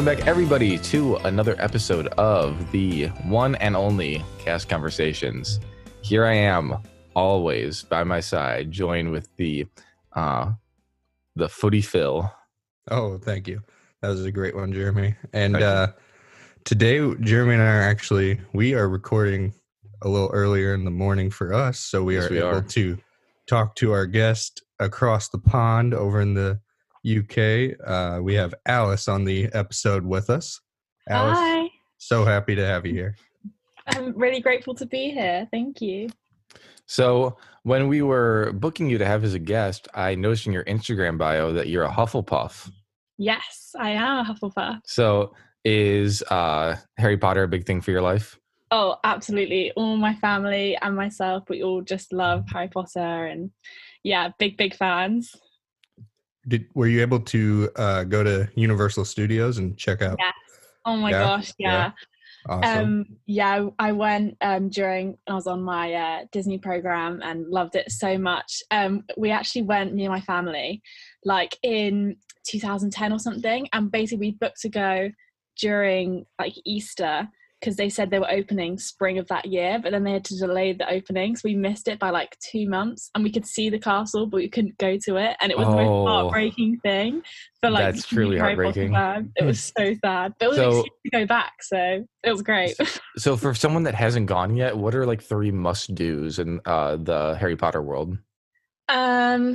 Welcome back, everybody, to another episode of the one and only Cast Conversations. Here I am, always by my side, joined with the uh, the footy Phil. Oh, thank you. That was a great one, Jeremy. And uh, today, Jeremy and I are actually we are recording a little earlier in the morning for us, so we Yes, are we able are. to talk to our guest across the pond over in the UK. Uh, we have Alice on the episode with us. Alice, Hi. so happy to have you here. I'm really grateful to be here. Thank you. So, when we were booking you to have as a guest, I noticed in your Instagram bio that you're a Hufflepuff. Yes, I am a Hufflepuff. So, is uh, Harry Potter a big thing for your life? Oh, absolutely. All my family and myself, we all just love Harry Potter and yeah, big, big fans. Did were you able to uh, go to Universal Studios and check out? Oh my Yeah, gosh, yeah. yeah. Awesome. Um yeah, I went um during I was on my uh, Disney program and loved it so much. Um we actually went me and my family like in 2010 or something and basically we booked to go during like Easter because they said they were opening spring of that year, but then they had to delay the opening, so we missed it by like two months. And we could see the castle, but we couldn't go to it, and it was the Oh. most heartbreaking thing for like That's truly heartbreaking. It was so sad, but it was So- to go back, so it was great. So, for someone that hasn't gone yet, what are like three must dos in uh, the Harry Potter world? Um,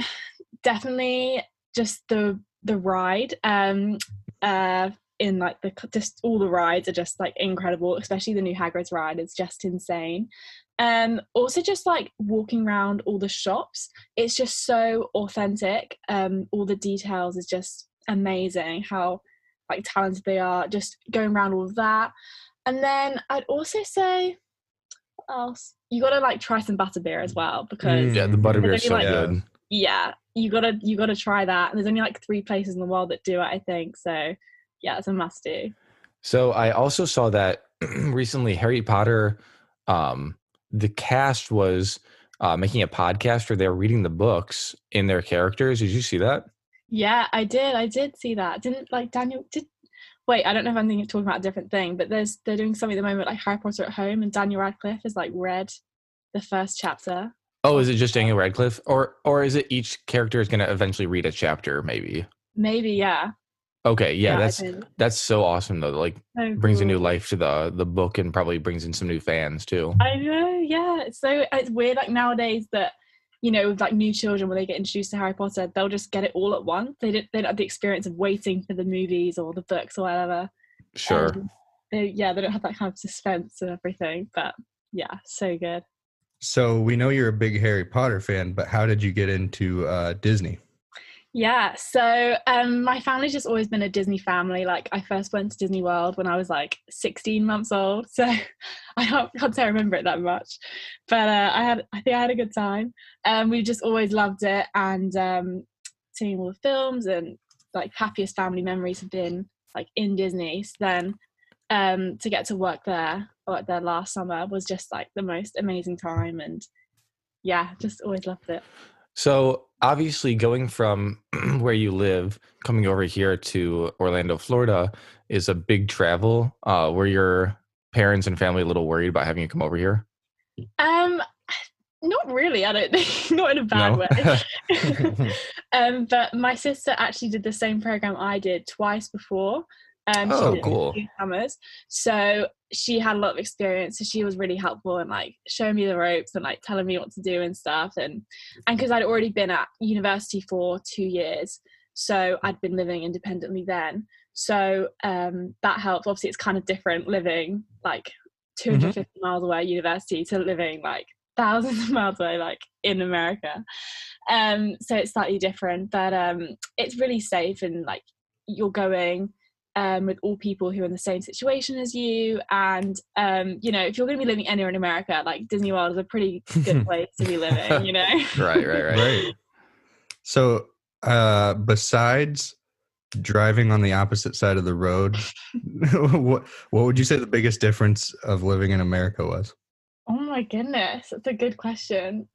definitely just the the ride. Um, uh, in like the just all the rides are just like incredible, especially the new Hagrid's ride. It's just insane. Um, also just like walking around all the shops, it's just so authentic. Um, all the details is just amazing. How like talented they are. Just going around all of that, and then I'd also say. What else? You gotta like try some butterbeer as well because Mm. Yeah, the butterbeer is so like- good. yeah you gotta you gotta try that and there's only like three places in the world that do it i think so yeah it's a must do So I also saw that recently Harry Potter um the cast was uh making a podcast where they're reading the books in their characters. Did you see that? yeah i did i did see that didn't like daniel did wait i don't know if i'm thinking talking about a different thing but there's they're doing something at the moment like harry potter at home and daniel radcliffe has like read the first chapter Oh, is it just Daniel Radcliffe or or is it each character is going to eventually read a chapter maybe? maybe yeah Okay, yeah, I that's did. that's so awesome though. Like So brings a new life to the the book and probably brings in some new fans too. I know, yeah. It's so it's weird like nowadays that you know with like new children when they get introduced to Harry Potter, they'll just get it all at once. They don't they don't have the experience of waiting for the movies or the books or whatever. Sure. Um, they, yeah, they don't have that kind of suspense and everything. But yeah, so good. So we know you're a big Harry Potter fan, but how did you get into uh, Disney? Yeah, so um, my family's just always been a Disney family. Like I first went to Disney World when I was like 16 months old, so I can't, can't say I remember it that much. But uh, I had, I think I had a good time. Um, we just always loved it, and um, seeing all the films and like happiest family memories have been like in Disney. So then um, to get to work there, work there last summer was just like the most amazing time, and yeah, just always loved it. So obviously, going from where you live, coming over here to Orlando, Florida, is a big travel. Uh, were your parents and family a little worried about having you come over here? Um, not really. I don't think. not in a bad No? way. um, but my sister actually did the same program I did twice before. Um, Oh, cool. summers, so she had a lot of experience. So she was really helpful and like showing me the ropes and like telling me what to do and stuff. And and because I'd already been at university for two years, so I'd been living independently then. So um, that helped. Obviously, it's kind of different living like 250 miles away university to living like thousands of miles away like in america um so it's slightly different but um it's really safe and like you're going um with all people who are in the same situation as you and um you know if you're going to be living anywhere in america like disney world is a pretty good place to be living you know right, right, right. right. So, uh, besides driving on the opposite side of the road, what what would you say the biggest difference of living in America was? Oh my goodness, that's a good question.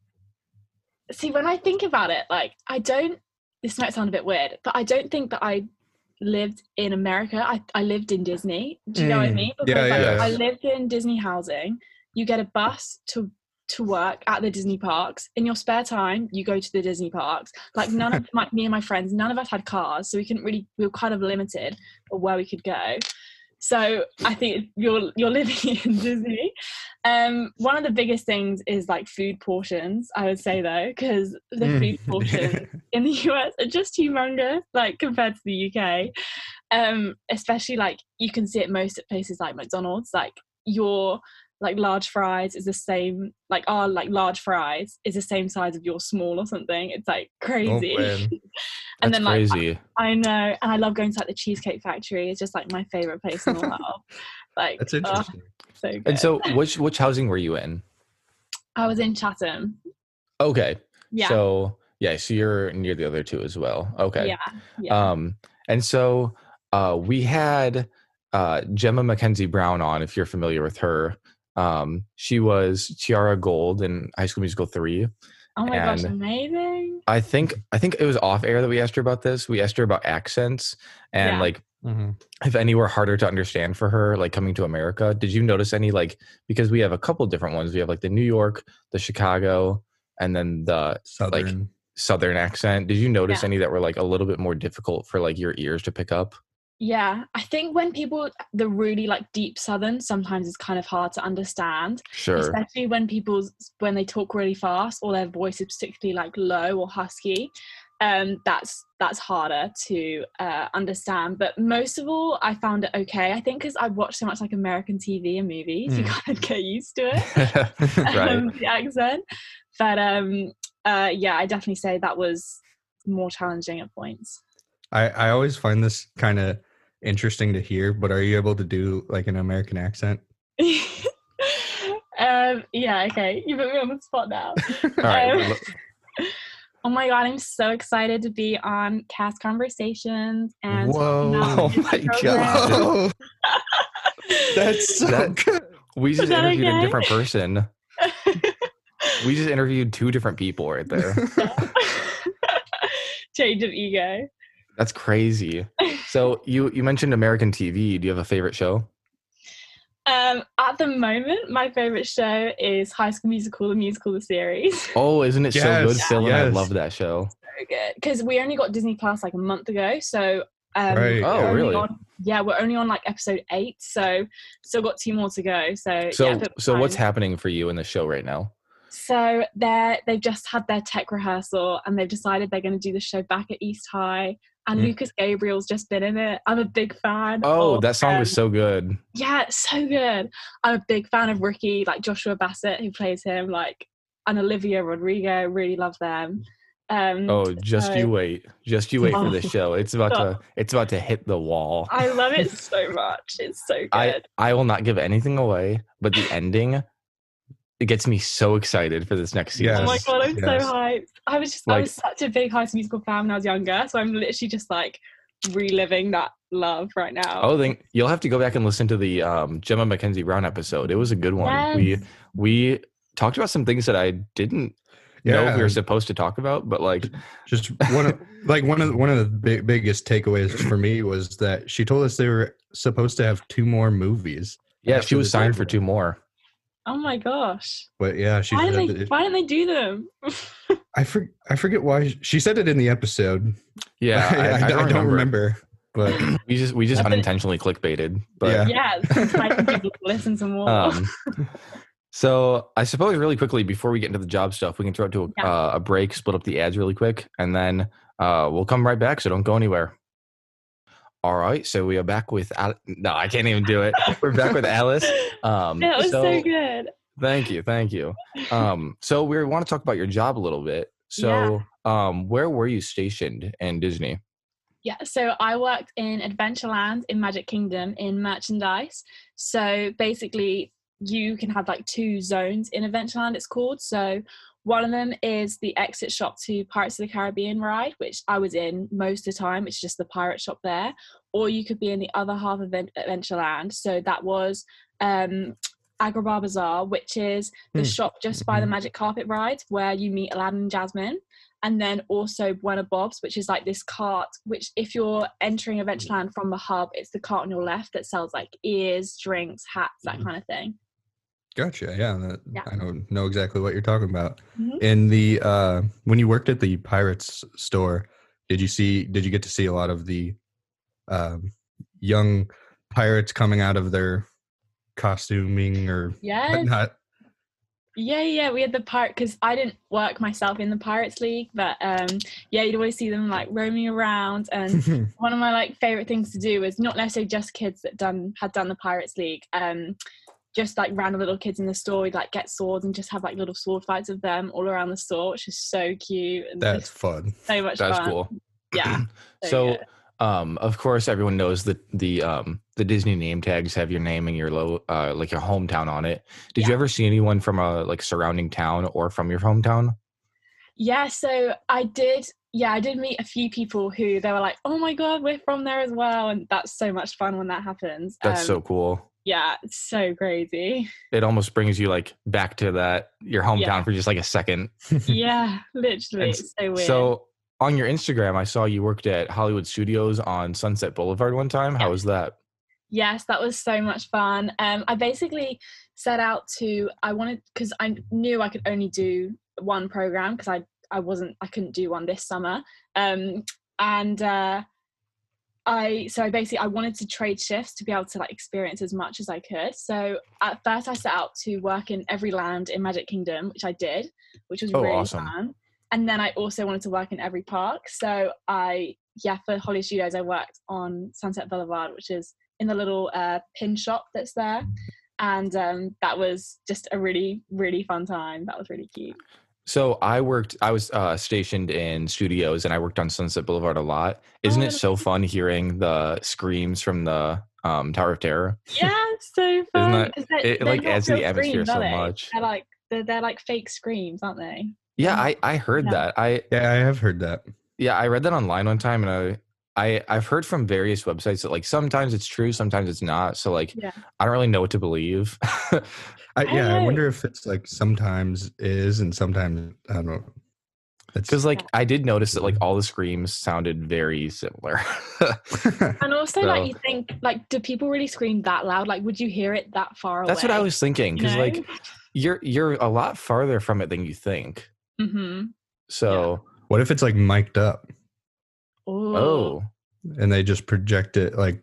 See, when I think about it, like I don't this might sound a bit weird, but I don't think that I lived in America, I, I lived in Disney. Do you know what I Mm. mean? Yeah, like, yeah. I lived in Disney housing. You get a bus to to work at the Disney parks. In your spare time, you go to the Disney parks. Like none of my, me and my friends, none of us had cars, so we couldn't really. We were kind of limited of where we could go. So I think you're you're living in Disney. Um, one of the biggest things is like food portions. I would say though, because the Mm. food portions in the US are just humongous, like compared to the UK. Um, especially like you can see it most at places like McDonald's. Like your like large fries is the same, like our like large fries is the same size of your small or something. It's like crazy. man. and then like crazy. I know, and I love going to like the Cheesecake Factory. It's just like my favorite place in the world. Like That's oh, interesting. so good. and so, which which housing were you in? I was in Chatham. Okay. Yeah. So yeah, so you're near the other two as well. Okay. Yeah. Yeah. Um, and so uh, we had uh, Jemma McKenzie-Brown on, if you're familiar with her. Um, she was Tiara Gold in High School Musical three. oh my gosh, amazing. I think I think it was off air that we asked her about this. We asked her about accents and Yeah. like Mhm. if any were harder to understand for her, like coming to America. Did you notice any like because we have a couple different ones. We have like the New York, the Chicago, and then the Southern. Southern accent. Did you notice Yeah. any that were like a little bit more difficult for like your ears to pick up? Yeah. I think when people the really like deep southern sometimes it's kind of hard to understand. Sure. Especially when people when they talk really fast or their voice is particularly like low or husky. Um, that's that's harder to uh, understand. But most of all, I found it okay. I think because i've watched so much like American TV and movies, you Mm. kind of get used to it. right. um, the accent. But um, uh, yeah, I definitely say that was more challenging at points. I, I always find this kind of interesting to hear, but are you able to do like an American accent? um, yeah, okay. You put me on the spot now. All right. Um, oh my god, I'm so excited to be on Cast Conversations and Whoa. talking Oh my program. God. That's so That- good. We just Is that interviewed a different person. We just interviewed two different people right there. Change of ego. That's crazy. So you you mentioned American TV. Do you have a favorite show? Um, at the moment, my favorite show is High School Musical, the musical, the series. Oh, isn't it so good, Yes, Phil? And I love that show. so good because we only got Disney Plus like a month ago, so um, Right, Oh, really? On, yeah, we're only on like episode eight, so still got two more to go. So So yeah, so what's happening for you in the show right now? So they're they've just had their tech rehearsal and they've decided they're going to do the show back at East High. And Mm. Lucas Grabeel's just been in it. I'm a big fan. Oh, of, that song was um, so good. yeah, so good. I'm a big fan of Ricky, like Joshua Bassett, who plays him, like and Olivia Rodrigo. Really love them. Um, Oh, just so- you wait. Just you wait for Oh, this show. It's about to it's about to hit the wall. I love it so much. It's so good. I I will not give anything away, but the ending it gets me so excited for this next season. oh my god, I'm yes. so hyped. I was just I was such a big High School Musical fan when I was younger, so I'm literally just like reliving that love right now. Oh, then you'll have to go back and listen to the um, Jemma McKenzie-Brown episode. It was a good one. We Yes. we talked about some things that I didn't know we were supposed to talk about, but like Just one of like one of one of the big, biggest takeaways for me was that she told us they were supposed to have two more movies. yeah, she was signed for two more. Oh my gosh. But yeah, she Why said didn't they that- why didn't they do them? I for, I forget why she said it in the episode. Yeah, I, I don't, remember. But We just we just unintentionally clickbaited. But Yeah. yeah, it's listen to more. Um, so I suppose really quickly before we get into the job stuff, we can throw it to a, Yeah. uh, a break, split up the ads really quick, and then uh, we'll come right back. So don't go anywhere. All right, so we are back with Al- no, I can't even do it. We're back with Alice. Um, yeah, it was so, so good. thank you, thank you. Um, so we want to talk about your job a little bit. So, um, where were you stationed in Disney? Yeah, so I worked in Adventureland in Magic Kingdom in merchandise. So basically, you can have like two zones in Adventureland, it's called. So one of them is the exit shop to Pirates of the Caribbean ride, which I was in most of the time. It's just the pirate shop there. Or you could be in the other half of Advent- Adventureland. So that was um, Agrabah Bazaar, which is the Hmm. shop just by the Mhm. Magic Carpet Ride, where you meet Aladdin and Jasmine. And then also Bwana Bob's, which is like this cart, which if you're entering Adventureland from the hub, it's the cart on your left that sells like ears, drinks, hats, that Mhm. kind of thing. Gotcha. Yeah, Yeah. I don't know exactly what you're talking about. Mhm. In the uh, when you worked at the Pirates store, did you see? Did you get to see a lot of the um, young pirates coming out of their costuming or Yeah, whatnot? Yeah, yeah, we had the pirate because I didn't work myself in the Pirates League, but um, yeah, you'd always see them like roaming around. And one of my like favorite things to do was not necessarily just kids that done had done the Pirates League, um, just like random little kids in the store. We'd like get swords and just have like little sword fights with them all around the store, which is so cute and That's just fun. so much That's fun. cool. Yeah. So, good. um, of course, everyone knows that the um the Disney name tags have your name and your low uh like your hometown on it. Did you ever see anyone from a like surrounding town or from your hometown? Yeah, so I did. Yeah, I did meet a few people who they were like, "Oh my god, we're from there as well," and that's so much fun when that happens. That's Um, so cool. Yeah, it's so crazy. It almost brings you like back to that your hometown Yeah. for just like a second. yeah, literally, it's so weird. So on your Instagram, I saw you worked at Hollywood Studios on Sunset Boulevard one time. How Yeah. was that? yes, that was so much fun. Um, I basically set out to. I wanted because I knew I could only do one program because I I wasn't I couldn't do one this summer. Um, and uh, I so I basically I wanted to trade shifts to be able to like experience as much as I could. So at first I set out to work in every land in Magic Kingdom, which I did, which was Oh, really awesome. fun. And then I also wanted to work in every park. So I yeah for Holly Studios I worked on Sunset Boulevard, which is in the little uh, pin shop that's there. And um, that was just a really, really fun time. That was really cute. So I worked. I was uh, stationed in studios, and I worked on Sunset Boulevard a lot. Isn't Oh, it so fun hearing the screams from the um, Tower of Terror? Yeah, so fun. that- 'cause they're- it, they're like, not adds to the real atmosphere so they? much. They're like they're, they're like fake screams, aren't they? Yeah, I I heard Yeah. that. I Yeah, I have heard that. yeah I read that online one time, and I. I, I've heard from various websites that like sometimes it's true, sometimes it's not. So like Yeah. I don't really know what to believe. I, I yeah, I know. wonder if it's like sometimes is and sometimes I don't know. It's Because like I did notice that like all the screams sounded very similar. And also, So- like you think, like, do people really scream that loud? Like, would you hear it that far away? That's what I was thinking. you Because know? like you're you're a lot farther from it than you think. mm-hmm. So what if it's like mic'd up Ooh. oh and they just project it like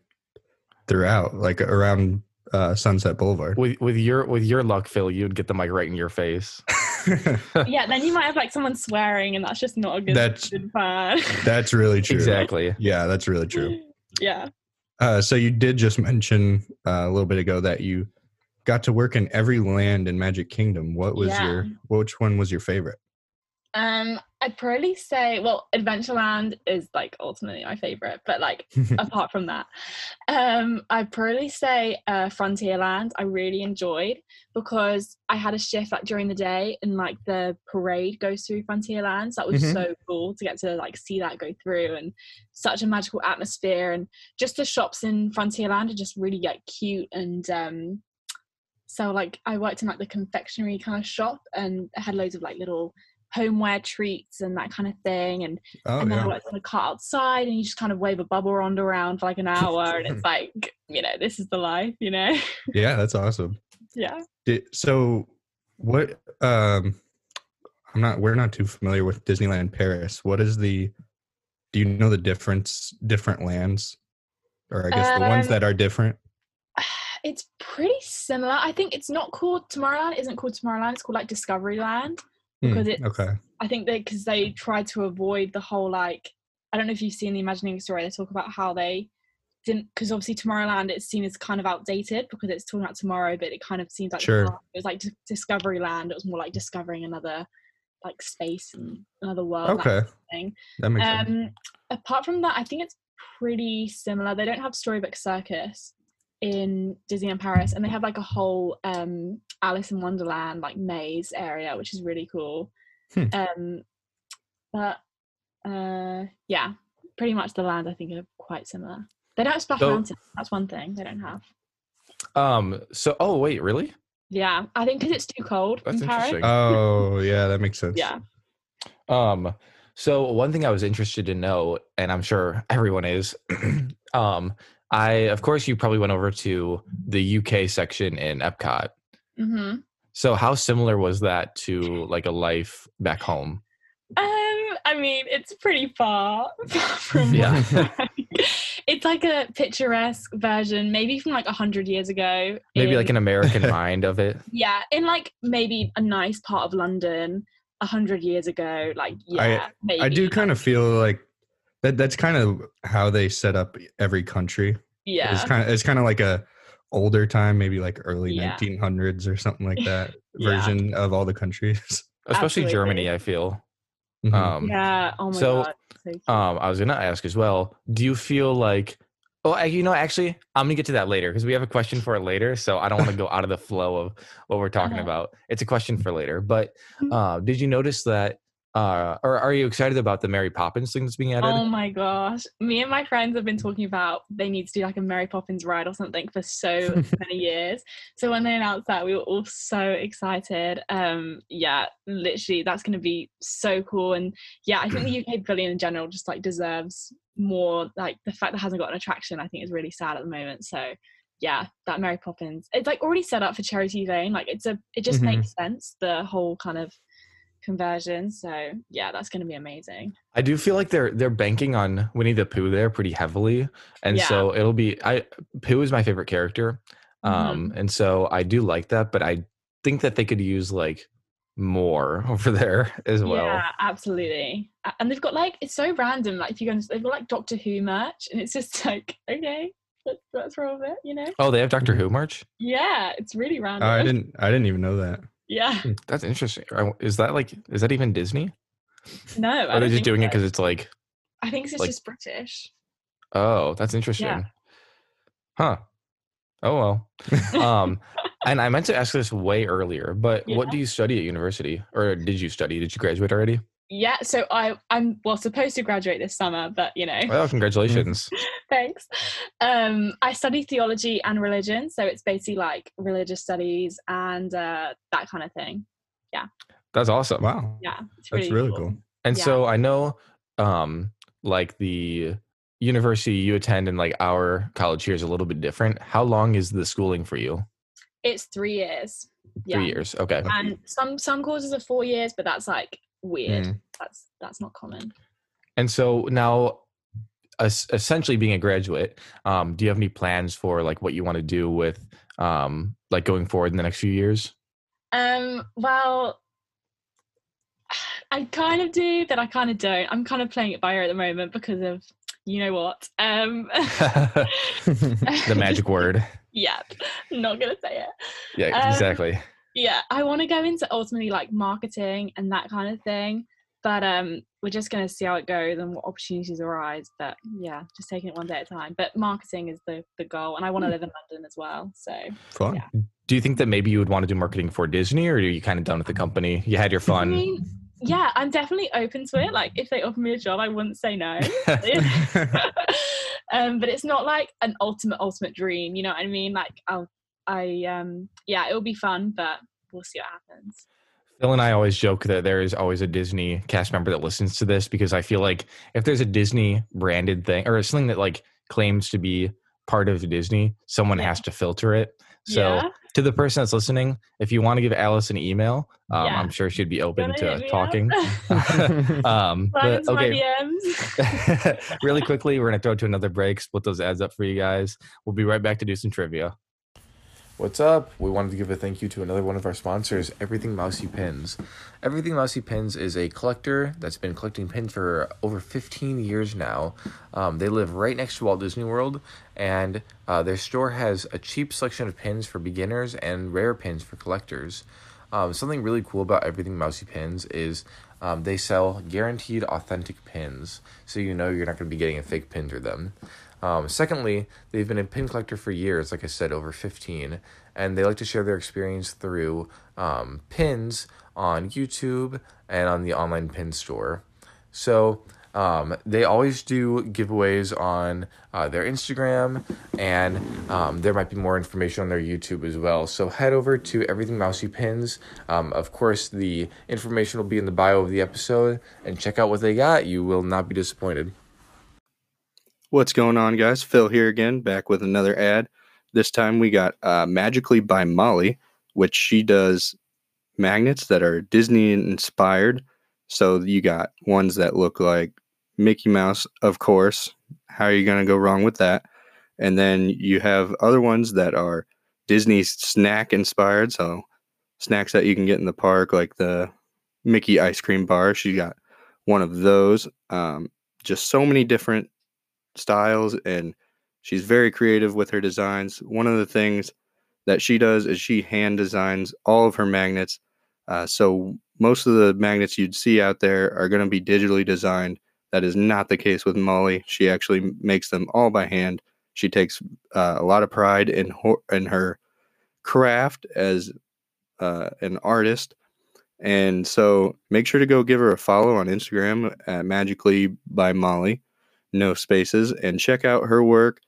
throughout, like around uh, Sunset Boulevard? with with your with your luck, Phil, you'd get the mic right in your face. yeah. Then you might have like someone swearing, and that's just not a good, That's- good fan. That's really true. Exactly. Yeah, that's really true. yeah. Uh, so you did just mention uh, a little bit ago that you got to work in every land in Magic Kingdom. What was Yeah. your which one was your favorite? Um, I'd probably say, well, Adventureland is like ultimately my favorite, but like apart from that, um, I'd probably say uh, Frontierland. I really enjoyed because I had a shift like during the day, and like the parade goes through Frontierland. So that was Mhm. so cool to get to like see that go through, and such a magical atmosphere, and just the shops in Frontierland are just really like cute and um. So like I worked in like the confectionery kind of shop, and I had loads of like little homeware treats and that kind of thing, and Oh and then I yeah. worked on a cart outside, and you just kind of wave a bubble wand around for like an hour, and it's like, you know, this is the life, you know? Yeah, that's awesome. yeah. Did, so what um I'm not we're not too familiar with Disneyland Paris. What is the do you know the difference different lands? Or I guess the ones Um, that are different? It's pretty similar. I think it's not called Tomorrowland. It isn't called Tomorrowland. It's called like Discoveryland Because it's. okay. I think they because they tried to avoid the whole like. I don't know if you've seen the Imagineering story. They talk about how they didn't because obviously Tomorrowland it's seen as kind of outdated because it's talking about tomorrow, but it kind of seems like Sure. it was like Discovery Land. It was more like discovering another like space and another world. that Okay. thing. That makes sense. Um, apart from that, I think it's pretty similar. They don't have Storybook Circus in Disneyland Paris, and they have like a whole um, Alice in Wonderland like maze area, which is really cool. Hmm. Um, but uh, yeah, pretty much the land I think are quite similar. They don't have Splash So- Mountain. That's one thing they don't have. Um. So, oh wait, really? Yeah, I think because it's too cold That's in Paris. interesting. Oh, yeah, that makes sense. Yeah. Um, so one thing I was interested to know, and I'm sure everyone is, um, I of course you probably went over to the UK section in Epcot. hmm So how similar was that to like a life back home? Um, I mean, it's pretty far from Yeah. it's like a picturesque version, maybe from like a hundred years ago. Maybe in- like an American mind of it. yeah, in like maybe a nice part of London a hundred years ago. Like yeah, maybe. I do kind of feel like that. That's kind of how they set up every country. Yeah. It's yeah, kind of it's kind of like a older time, maybe like early Yeah. 1900s or something like that Yeah. version of all the countries. Especially Absolutely. Germany, I feel. Mhm. Um yeah. Oh my so, god. So um I was gonna ask as well, do you feel like Oh, I- you know, actually, I'm gonna get to that later because we have a question for it later. So I don't want to go out of the flow of what we're talking Uh-huh. about. It's a question for later. But Mhm. uh, did you notice that, uh, or are you excited about the Mary Poppins thing that's being added? Oh my gosh. Me and my friends have been talking about they need to do like a Mary Poppins ride or something for so many years. So when they announced that, we were all so excited. Um yeah, literally that's gonna be so cool. And yeah, I think the UK pavilion in general just like deserves more like the fact that it hasn't got an attraction, I think is really sad at the moment. So yeah, that Mary Poppins. It's like already set up for Cherry Tree Lane. Like it's a it just Mhm. makes sense, the whole kind of conversion. So yeah, that's gonna be amazing. I do feel like they're they're banking on Winnie the Pooh there pretty heavily, and Yeah. so it'll be. I Pooh is my favorite character, um, and so I do like that. But I think that they could use like more over there as well. Yeah, absolutely. And they've got like it's so random. Like if you go, into, they've got like Doctor Who merch, and it's just like okay, let's let's roll with it. You know? Oh, they have Doctor Who merch. Yeah, it's really Oh, random. I didn't I didn't even know that. Yeah, That's interesting. Is that like is that even Disney? no. I Or are they just doing it because it's like, I think it's like- just British. oh, that's interesting. Huh. Oh well. um, and I meant to ask this way earlier, but what do you study at university, or did you study? Did you graduate already? Yeah, so I I'm well supposed to graduate this summer, but you know, Well, congratulations. thanks. Um, I study theology and religion, so it's basically like religious studies and uh, that kind of thing. Yeah. That's awesome. Wow. Yeah, it's That's really cool. And Yeah. so I know, um, like the university you attend and like our college here is a little bit different. How long is the schooling for you? It's three years. Yeah. Three years. Okay. and some some courses are four years but that's like weird Mm. that's that's not common And so now, es- essentially being a graduate, um, do you have any plans for like what you want to do with, um, like going forward in the next few years? um well i kind of do but i kind of don't i'm kind of playing it by ear at the moment because of you know what um the magic word. yeah not gonna say it Yeah, Um, exactly. Yeah i want to go into ultimately like marketing and that kind of thing but um we're just going to see how it goes and what opportunities arise but yeah just taking it one day at a time but marketing is the the goal and i want to live in london as well so Fun. Yeah. Do you think that maybe you would want to do marketing for Disney, or are you kind of done with the company? You had your I fun. mean, yeah, I'm definitely open to it. Like, if they offer me a job, I wouldn't say no. um, but it's not like an ultimate, ultimate dream. You know what I mean? Like, I'll, I, um, yeah, it'll be fun, but we'll see what happens. Phil and I always joke that there is always a Disney cast member that listens to this because I feel like if there's a Disney branded thing or something that like claims to be part of Disney, someone Yeah. has to filter it. So yeah, to the person that's listening, if you want to give Alice an email, um, Yeah. I'm sure she'd be open to talking. um, but okay, really quickly, we're gonna throw to another break, split those ads up for you guys. We'll be right back to do some trivia. What's up? We wanted to give a thank you to another one of our sponsors, Everything Mousey Pins. Everything Mousey Pins is a collector that's been collecting pins for over 15 years now. Um, they live right next to Walt Disney World, and uh, their store has a cheap selection of pins for beginners and rare pins for collectors. Um, something really cool about Everything Mousey Pins is um, they sell guaranteed authentic pins, so you know you're not going to be getting a fake pin through them. Um, secondly, they've been a pin collector for years, like I said, over 15, and they like to share their experience through um, pins on YouTube and on the online pin store. So Um, they always do giveaways on uh, their Instagram, and um, there might be more information on their YouTube as well. So head over to Everything Mousey Pins. Um, of course, the information will be in the bio of the episode, and check out what they got. You will not be disappointed. What's going on, guys? Phil here again, back with another ad. This time we got uh, Magically by Molly, which she does magnets that are Disney inspired. So you got ones that look like Mickey Mouse, of course. How are you going to go wrong with that? And then you have other ones that are Disney snack inspired. So snacks that you can get in the park, like the Mickey ice cream bar. She got one of those. Um, just so many different styles, and she's very creative with her designs. One of the things that she does is she hand designs all of her magnets. Uh, so most of the magnets you'd see out there are going to be digitally designed. That is not the case with Molly. She actually makes them all by hand. She takes uh, a lot of pride in her, in her craft as uh, an artist. And so make sure to go give her a follow on Instagram at Magically by Molly, no spaces, and check out her work.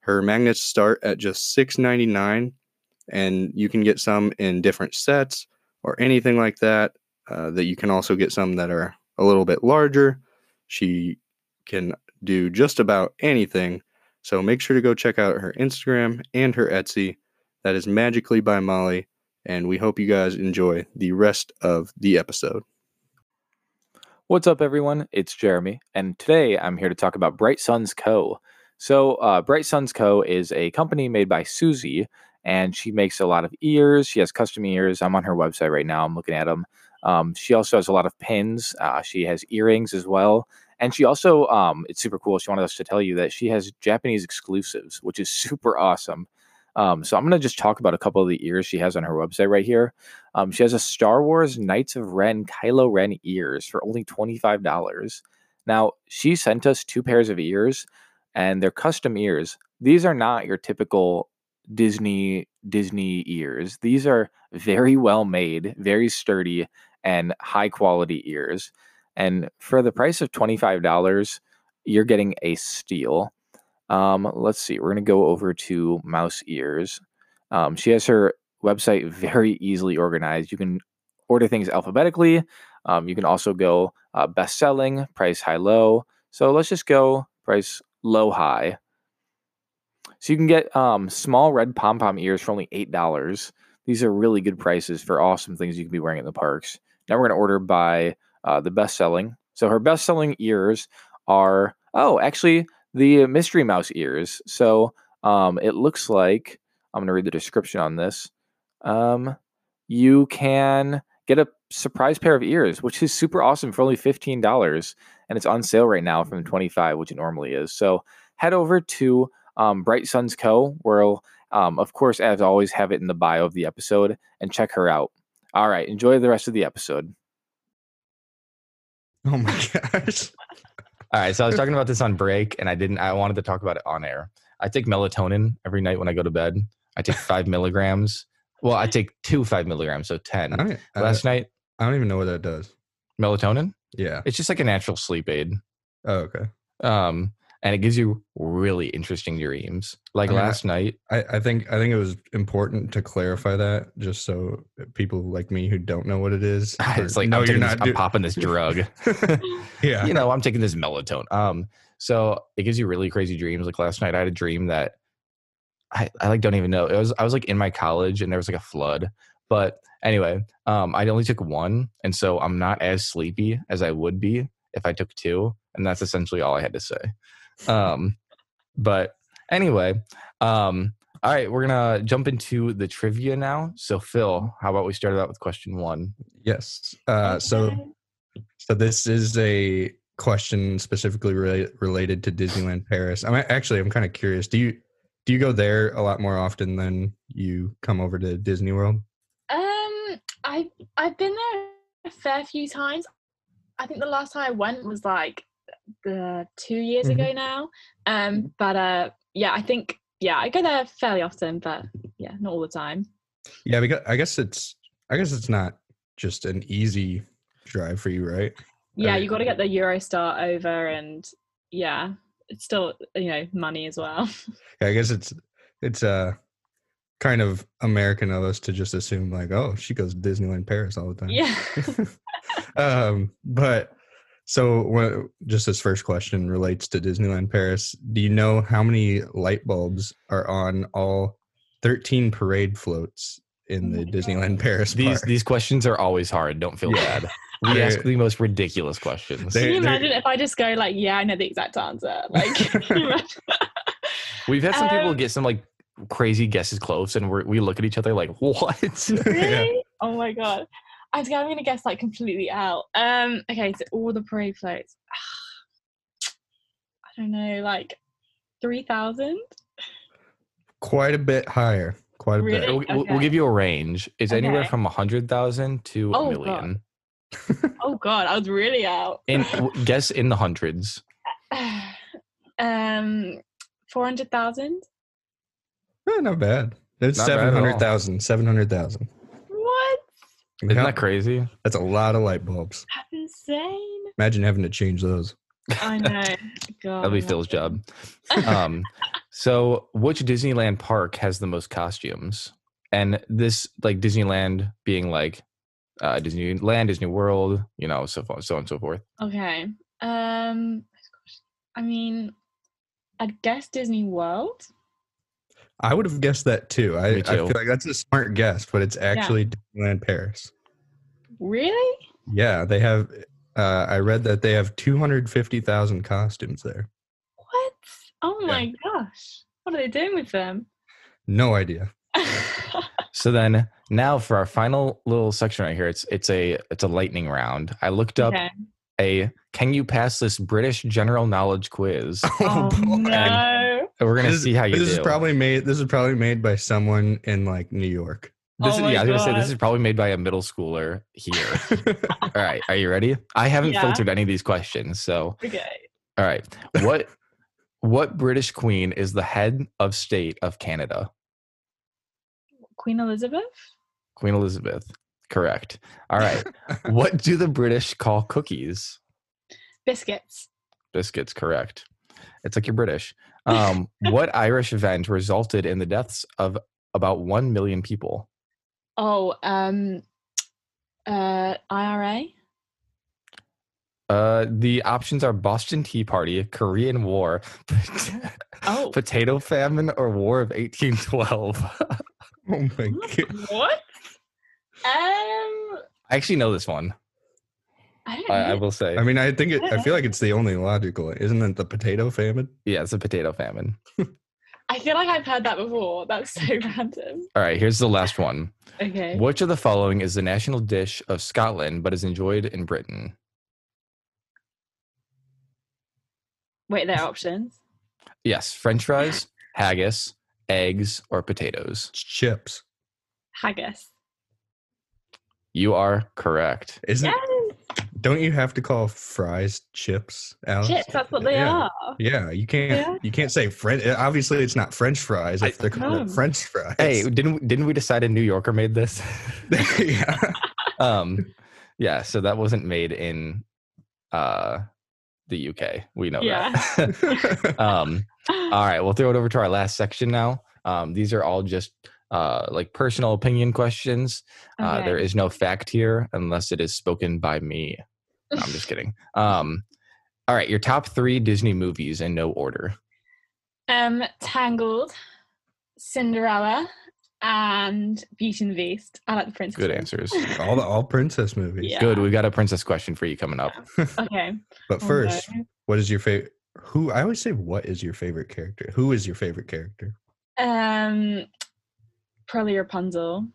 Her magnets start at just $6.99, and you can get some in different sets or anything like that. Uh, that you can also get some that are a little bit larger. She can do just about anything. So make sure to go check out her Instagram and her Etsy. That is Magically by Molly. And we hope you guys enjoy the rest of the episode. What's up, everyone? It's Jeremy, and today I'm here to talk about Bright Suns Co. So, uh, Bright Suns Co. is a company made by Susie, and she makes a lot of ears. She has custom ears. I'm on her website right now. I'm looking at them. Um, she also has a lot of pins. Uh, she has earrings as well. And she also, um, it's super cool. She wanted us to tell you that she has Japanese exclusives, which is super awesome. Um, so I'm going to just talk about a couple of the ears she has on her website right here. Um, she has a Star Wars Knights of Ren Kylo Ren ears for only $25. Now, she sent us two pairs of ears, and they're custom ears. These are not your typical Disney Disney ears. These are very well made, very sturdy, and high quality ears. And for the price of $25, you're getting a steal. Um, let's see, we're going to go over to Mouse Ears. Um, she has her website very easily organized. You can order things alphabetically. Um, you can also go uh, best selling, price high low. So let's just go price low high. So you can get um, small red pom pom ears for only $8. These are really good prices for awesome things you can be wearing in the parks. Now we're going to order by uh, the best selling. So her best selling ears are, oh, actually, the Mystery Mouse ears. So um, it looks like, I'm going to read the description on this. Um, you can get a surprise pair of ears, which is super awesome for only $15. And it's on sale right now from 25 which it normally is. So head over to um, Bright Suns Co., where um, of course, as always, have it in the bio of the episode and check her out. All right, enjoy the rest of the episode. Oh my gosh. All right, so I was talking about this on break, and I didn't. I wanted to talk about it on air. I take melatonin every night when I go to bed. I take five milligrams. Well, I take two five milligrams, so ten. I, Last night, I don't even know what that does. melatonin. Yeah. It's just like a natural sleep aid. Oh, okay. Um, and it gives you really interesting dreams. Like I mean, last night, I, I think I think it was important to clarify that just so people like me who don't know what it is. it's like no, I'm, you're not. this, I'm popping this drug. yeah. you know, I'm taking this melatonin. Um, so it gives you really crazy dreams. Like last night, I had a dream that I, I like don't even know. It was I was like in my college and there was like a flood. But anyway, um, I only took one, and so I'm not as sleepy as I would be if I took two, and that's essentially all I had to say. Um, but anyway, um, all right, we're gonna jump into the trivia now. So Phil, how about we start out with question one? Yes. Uh, so so this is a question specifically rela- related to Disneyland Paris. I'm actually I'm kind of curious. Do you do you go there a lot more often than you come over to Disney World? Um, I I've been there a fair few times. I think the last time I went was like the two years Mhm. ago now. Um, but uh, yeah, I think yeah, I go there fairly often, but yeah, not all the time. Yeah, because I guess it's I guess it's not just an easy drive for you, right? yeah, you got to get the Eurostar over, and yeah, it's still you know money as well. Yeah, I guess it's it's uh kind of American of us to just assume like, oh, she goes to Disneyland Paris all the time. yeah. um, but so what, just this first question relates to Disneyland Paris. Do you know how many light bulbs are on all 13 parade floats in Oh the my Disneyland Paris These park? these questions are always hard. Don't feel bad. We ask the most ridiculous questions. They- Can you imagine if I just go like, yeah, I know the exact answer? Like, can you imagine? We've had some people Um, get some like crazy guesses close, and we're, we look at each other like, "What?" really? Oh my god. I think I'm gonna guess like completely out. Um, okay, so all the parade floats. I don't know, like three thousand. Quite a bit higher. Quite a Really? bit. we'll, we'll- we'll give you a range. It's anywhere from a hundred thousand to a Oh, million. Oh god, I was really out. In guess in the hundreds. um, four hundred thousand. Eh, not bad. It's Not bad at all. 700,000. 700,000. What? Isn't Yeah, that crazy? That's a lot of light bulbs. That's insane. Imagine having to change those. I know. God. That'll be Phil's job. Um, so, which Disneyland park has the most costumes? And this, like Disneyland, being like uh, Disneyland, Disney World, you know, so on, so on and so forth. Okay. Um, I mean, I'd guess Disney World. I would have guessed that too. I, Me I feel like that's a smart guess, but it's actually Disneyland Paris. Really? Yeah, they have. Uh, I read that they have 250,000 costumes there. What? Oh Yeah. my gosh. What are they doing with them? No idea. So then, now for our final little section right here, it's it's a it's a lightning round. I looked up okay. a can you pass this British general knowledge quiz? Oh, no. And we're gonna This, see how you this do. is probably made. This is probably made by someone in like New York. Oh this Oh is, my yeah, I was gonna say this is probably made by a middle schooler here. all right, are you ready? I haven't Yeah. filtered any of these questions, so Okay. all right. What what British queen is the head of state of Canada? Queen Elizabeth? Queen Elizabeth. Correct. All right. what do the British call cookies? Biscuits. Biscuits. Correct. It's like you're British. Um, what Irish event resulted in the deaths of about one million people? Oh, um, uh, IRA? Uh, the options are Boston Tea Party, Korean War, Oh. potato famine, or War of 1812. Oh my god! What? Um, I actually know this one. I I, I will say. I mean, I think it, I feel like it's the only logical. Isn't it the potato famine? yeah, it's a potato famine. I feel like I've heard that before. That's so random. All right, here's the last one. Okay. Which of the following is the national dish of Scotland but is enjoyed in Britain? Wait, there are options. Yes, French fries, haggis, eggs, or potatoes. Chips. Haggis. You are correct. Isn't? Yes. Don't you have to call fries chips? Alex? Chips, that's what they Yeah. are. Yeah, you can't. Yeah. You can't say French. Obviously, it's not French fries if I- they're called No. French fries. Hey, didn't didn't we decide a New Yorker made this? yeah. um, yeah. So that wasn't made in uh the UK. We know Yeah. that. um, all right, we'll throw it over to our last section now. Um, these are all just uh like personal opinion questions. Uh, there Okay. is no fact here unless it is spoken by me. No, I'm just kidding. Um, all right, your top three Disney movies in no order. Um, Tangled, Cinderella, and Beauty and the Beast. I like the princess. Good one. answers. all the all princess movies. Yeah. Good. We've got a princess question for you coming up. Okay. But first, no. what is your favorite? Who I always say, what is your favorite character? Who is your favorite character? Um, probably Rapunzel.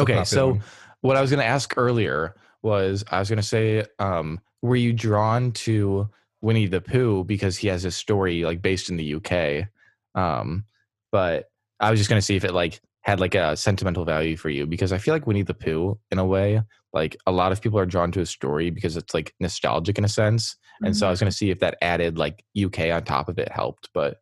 Okay, so one. what I was going to ask earlier was I was going to say, um, were you drawn to Winnie the Pooh because he has a story like based in the UK? Um, but I was just going to see if it like had like a sentimental value for you because I feel like Winnie the Pooh, in a way, like a lot of people are drawn to a story because it's like nostalgic in a sense. And so I was going to see if that added like UK on top of it helped. But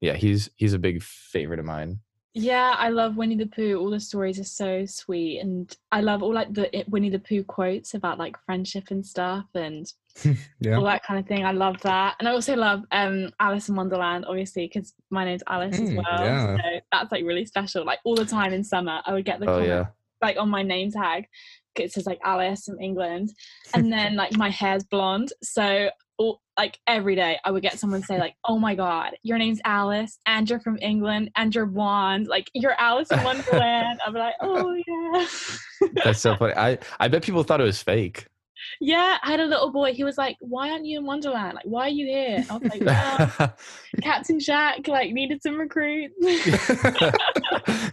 yeah, he's he's a big favorite of mine. Yeah, I love Winnie the Pooh. All the stories are so sweet, and I love all like the Winnie the Pooh quotes about like friendship and stuff, and Yeah. all that kind of thing. I love that, and I also love um Alice in Wonderland, obviously, because my name's Alice as Mm, well. yeah. So that's like really special. Like all the time in summer, I would get the Oh comment, yeah. like on my name tag. It says like Alice from England, and then like my hair's blonde, so. Like every day, I would get someone say like, "Oh my God, your name's Alice, and you're from England, and you're blonde. Like you're Alice in Wonderland." I'm like, "Oh yeah." That's so funny. I I bet people thought it was fake. Yeah, I had a little boy. He was like, "Why aren't you in Wonderland? Like, why are you here?" I was like, well, "Captain Jack like needed some recruits."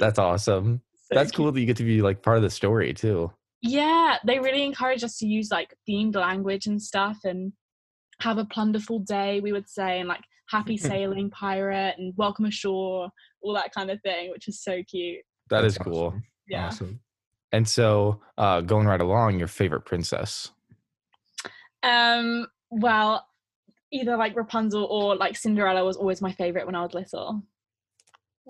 That's awesome. So That's cute. cool that you get to be like part of the story too. Yeah, they really encourage us to use like themed language and stuff, and have a plunderful day. We would say, and like "Happy sailing, pirate," and "Welcome ashore," all that kind of thing, which is so cute. That is That's cool. awesome. Yeah. Awesome. And so, uh, going right along, your favorite princess. Um. Well, either like Rapunzel or like Cinderella was always my favorite when I was little.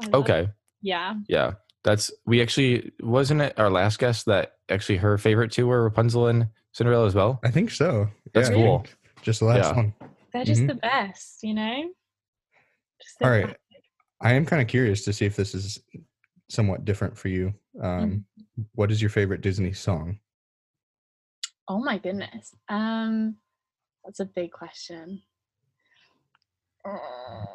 I love- Okay. Yeah. Yeah. That's we actually wasn't it our last guest that actually her favorite two were Rapunzel and Cinderella as well. I think so. That's I cool. Just the last Yeah. one. They're just Mhm. the best, you know. Just All right. classic. I am kind of curious to see if this is somewhat different for you. Um, what is your favorite Disney song? Oh my goodness. Um, that's a big question. Uh,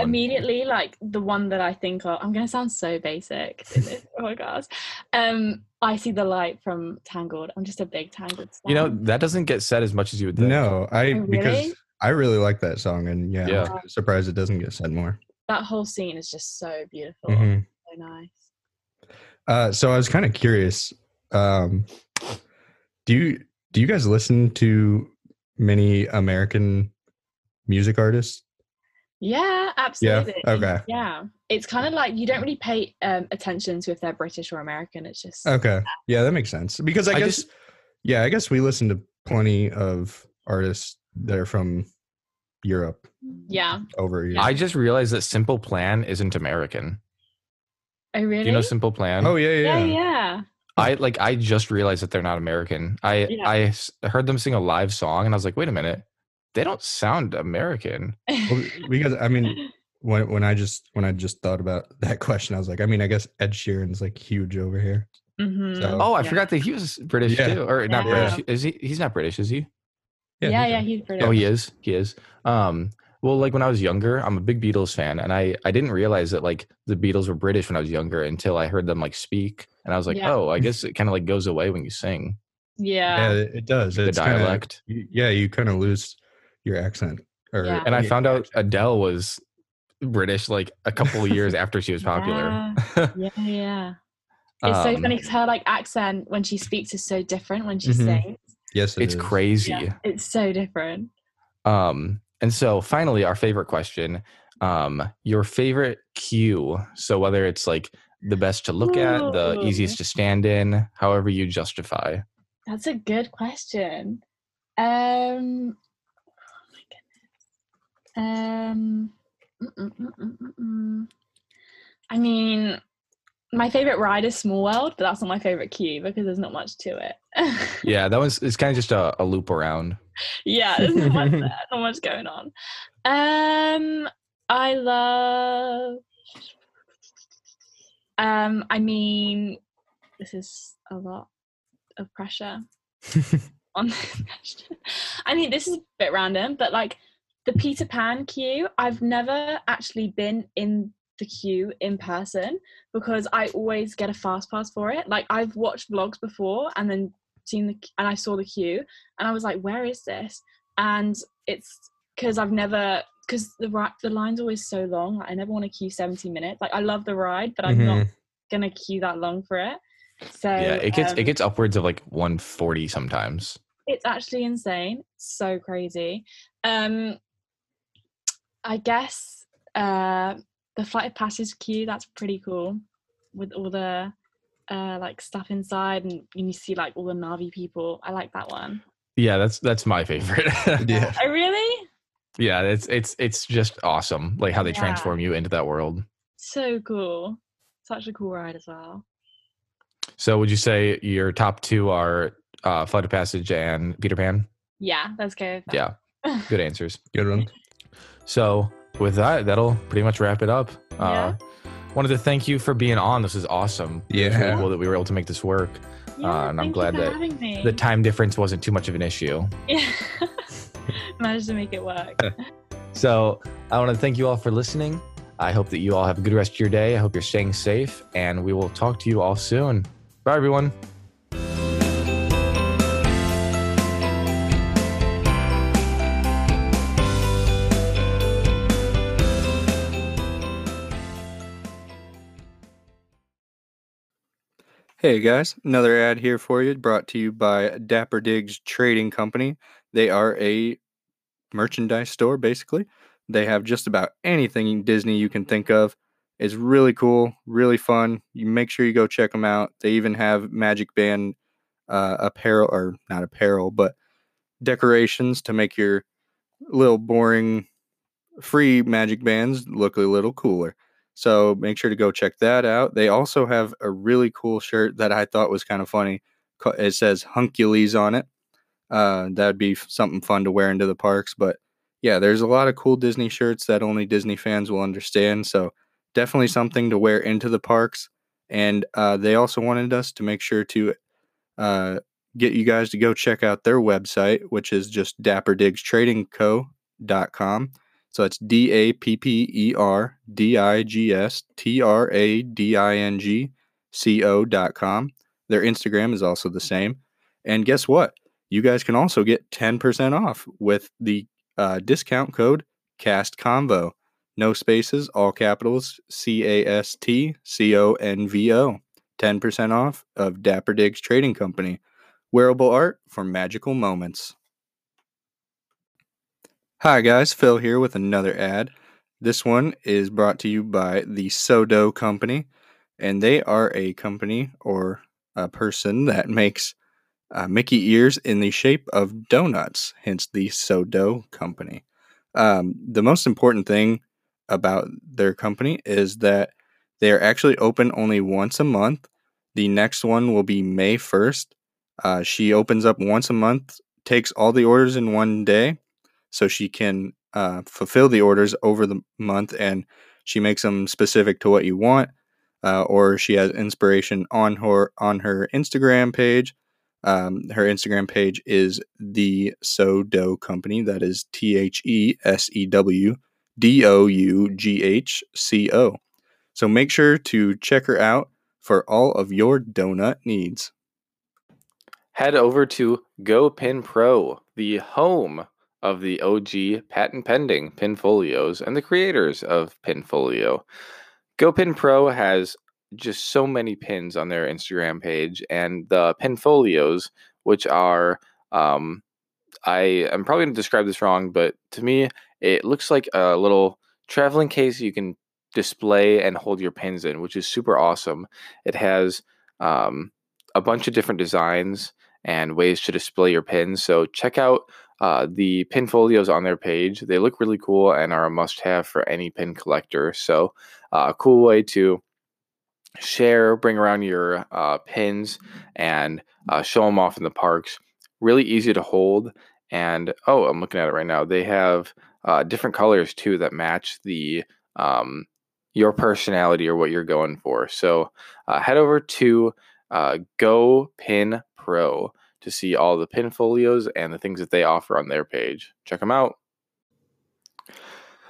One. Immediately, like the one that I think of, I'm gonna sound so basic. oh my podcast. Um, I see the light from Tangled. I'm just a big Tangled. You know that doesn't get said as much as you would think. No, I Oh, because? I really like that song, and yeah, Yeah. I'm surprised it doesn't get said more. that whole scene is just so beautiful, Mhm. so nice. Uh, so I was kind of curious. Um, do you do you guys listen to many American music artists? Yeah, absolutely. Yeah. okay. Yeah, it's kind of like you don't really pay um, attention to if they're British or American. It's just Okay, yeah, that makes sense. Because I, I guess, just- yeah, I guess we listen to plenty of artists that are from Europe yeah. over here. I just realized that Simple Plan isn't American. I really? Do you know Simple Plan? oh yeah, yeah, yeah, yeah. I like I just realized that they're not American. I Yeah. I s- heard them sing a live song and I was like, wait a minute, they don't sound American. Well, because I mean, when when I just when I just thought about that question, I was like, I mean, I guess Ed Sheeran's like huge over here. Mhm. So- Oh, I Yeah. forgot that he was British Yeah. too, or not Yeah. British. Is he? He's not British, is he? Yeah, he yeah, he's British. Oh, he is. He is. Um, well, like when I was younger, I'm a big Beatles fan, and I I didn't realize that like the Beatles were British when I was younger until I heard them like speak, and I was like, Yeah. oh, I guess it kind of like goes away when you sing yeah, Yeah. it it does. the It's kinda- dialect. yeah, you kind of lose your accent. Or, Yeah. and I found out Adele was British like a couple of years after she was popular. Yeah, yeah. It's so Um, funny because her like accent when she speaks is so different when she Mhm. sings. Yes, it it's is. crazy. Yeah, it's so different. Um, and so finally, our favorite question: um, your favorite cue. So whether it's like the best to look at, the easiest to stand in, however you justify. That's a good question. Um, my goodness. Um, mm, mm, mm. I mean, my favorite ride is Small World, but that's not my favorite queue because there's not much to it. Yeah, that was it's kind of just a, a loop around. yeah, there's not much, there, not much going on. Um, I love. Um, I mean, this is a lot of pressure on this question. I mean, this is a bit random, but like the Peter Pan queue, I've never actually been in the queue in person because I always get a fast pass for it. Like I've watched vlogs before and then seen the and I saw the queue and I was like, where is this? And it's because I've never because the the line's always so long. Like, I never want to queue 70 minutes. Like I love the ride, but I'm not Mhm. gonna queue that long for it. So yeah, it gets um, it gets upwards of like 140 sometimes. it's actually insane so crazy um i guess uh the flight of passage queue that's pretty cool with all the uh like stuff inside and you see like all the Na'vi people i like that one Yeah, that's that's my favorite. Yeah. oh really Yeah, it's it's it's just awesome, like how they Yeah. transform you into that world. So cool. Such a cool ride as well. So, would you say your top two are uh, Flight of Passage and Peter Pan? Yeah, let's go. Yeah, good answers. Good one. So, with that, that'll pretty much wrap it up. Yeah. Uh, wanted to thank you for being on. This is awesome. It was really Yeah. cool that we were able to make this work. Yeah, Uh, and I'm glad that. The time difference wasn't too much of an issue. Yeah. Managed to make it work. So, I want to thank you all for listening. I hope that you all have a good rest of your day. I hope you're staying safe, and we will talk to you all soon. Bye, everyone. Hey guys, another ad here for you brought to you by Dapper Digs Trading Company. They are a merchandise store basically. They have just about anything Disney you can think of. It's really cool, really fun. You make sure you go check them out. They even have Magic Band uh, apparel, or not apparel, but decorations to make your little boring free Magic Bands look a little cooler. So make sure to go check that out. They also have a really cool shirt that I thought was kind of funny. It says Hunkules on it. Uh, that'd be something fun to wear into the parks. But yeah, there's a lot of cool Disney shirts that only Disney fans will understand. So definitely something to wear into the parks. And uh, they also wanted us to make sure to uh, get you guys to go check out their website, which is just dapperdigstradingco.com. So it's D A P P E R D I G S T R A D I N G C O dot com. Their Instagram is also the same. And guess what? You guys can also get 10% off with the uh, discount code CAST CONVO. No spaces, all capitals C A S T C O N V O. 10% off of Dapper Digs Trading Company. Wearable art for magical moments. Hi, guys. Phil here with another ad. This one is brought to you by the Sew Dough Company, and they are a company or a person that makes uh, Mickey ears in the shape of donuts, hence the Sew Dough Company. Um, the most important thing about their company is that they are actually open only once a month. The next one will be May 1st. Uh, she opens up once a month, takes all the orders in one day so she can uh, fulfill the orders over the month and she makes them specific to what you want uh, or she has inspiration on her on her instagram page. Um, her instagram page is the Sew Dough company that is t-h-e-s-e-w d-o-u-g-h-c-o so make sure to check her out for all of your donut needs. Head over to GoPin Pro, the home of the OG patent pending Pinfolios and the creators of Pinfolio. GoPin Pro has just so many pins on their Instagram page, and the Pinfolios, which are, um, I am probably going to describe this wrong, but to me, it looks like a little traveling case you can display and hold your pins in, which is super awesome. It has um, a bunch of different designs and ways to display your pins. So check out uh, the pin folios on their page. They look really cool and are a must have for any pin collector. So, uh, a cool way to share, bring around your uh, pins, and uh, show them off in the parks. Really easy to hold. And oh, I'm looking at it right now. They have uh, different colors too that match the um, your personality or what you're going for. So uh, head over to Go Pin Pro to see all the pin folios and the things that they offer on their page. Check them out.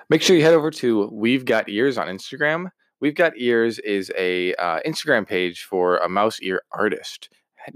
Make sure you head over to We've Got Ears on Instagram. We've Got Ears is a uh, Instagram page for a mouse ear artist,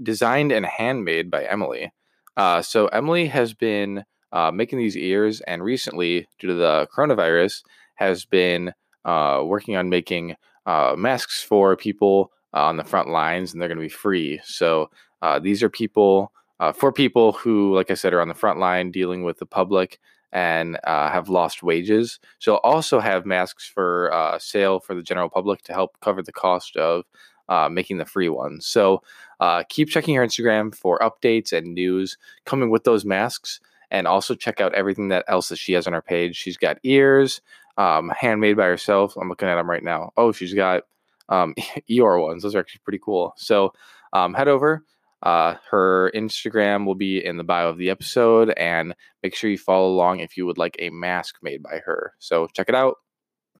designed and handmade by Emily. Uh, so Emily has been uh, making these ears, and recently, due to the coronavirus, has been uh, working on making uh, masks for people uh, on the front lines, and they're going to be free. So uh, these are people uh, for people who, like I said, are on the front line dealing with the public and uh, have lost wages. She'll also have masks for uh, sale for the general public to help cover the cost of uh, making the free ones. So uh, keep checking her Instagram for updates and news coming with those masks. and also check out everything that else that she has on her page. She's got ears, um, handmade by herself. I'm looking at them right now. Oh, she's got um, Eeyore ones. Those are actually pretty cool. So um, head over. Uh, her Instagram will be in the bio of the episode, and make sure you follow along if you would like a mask made by her. So check it out.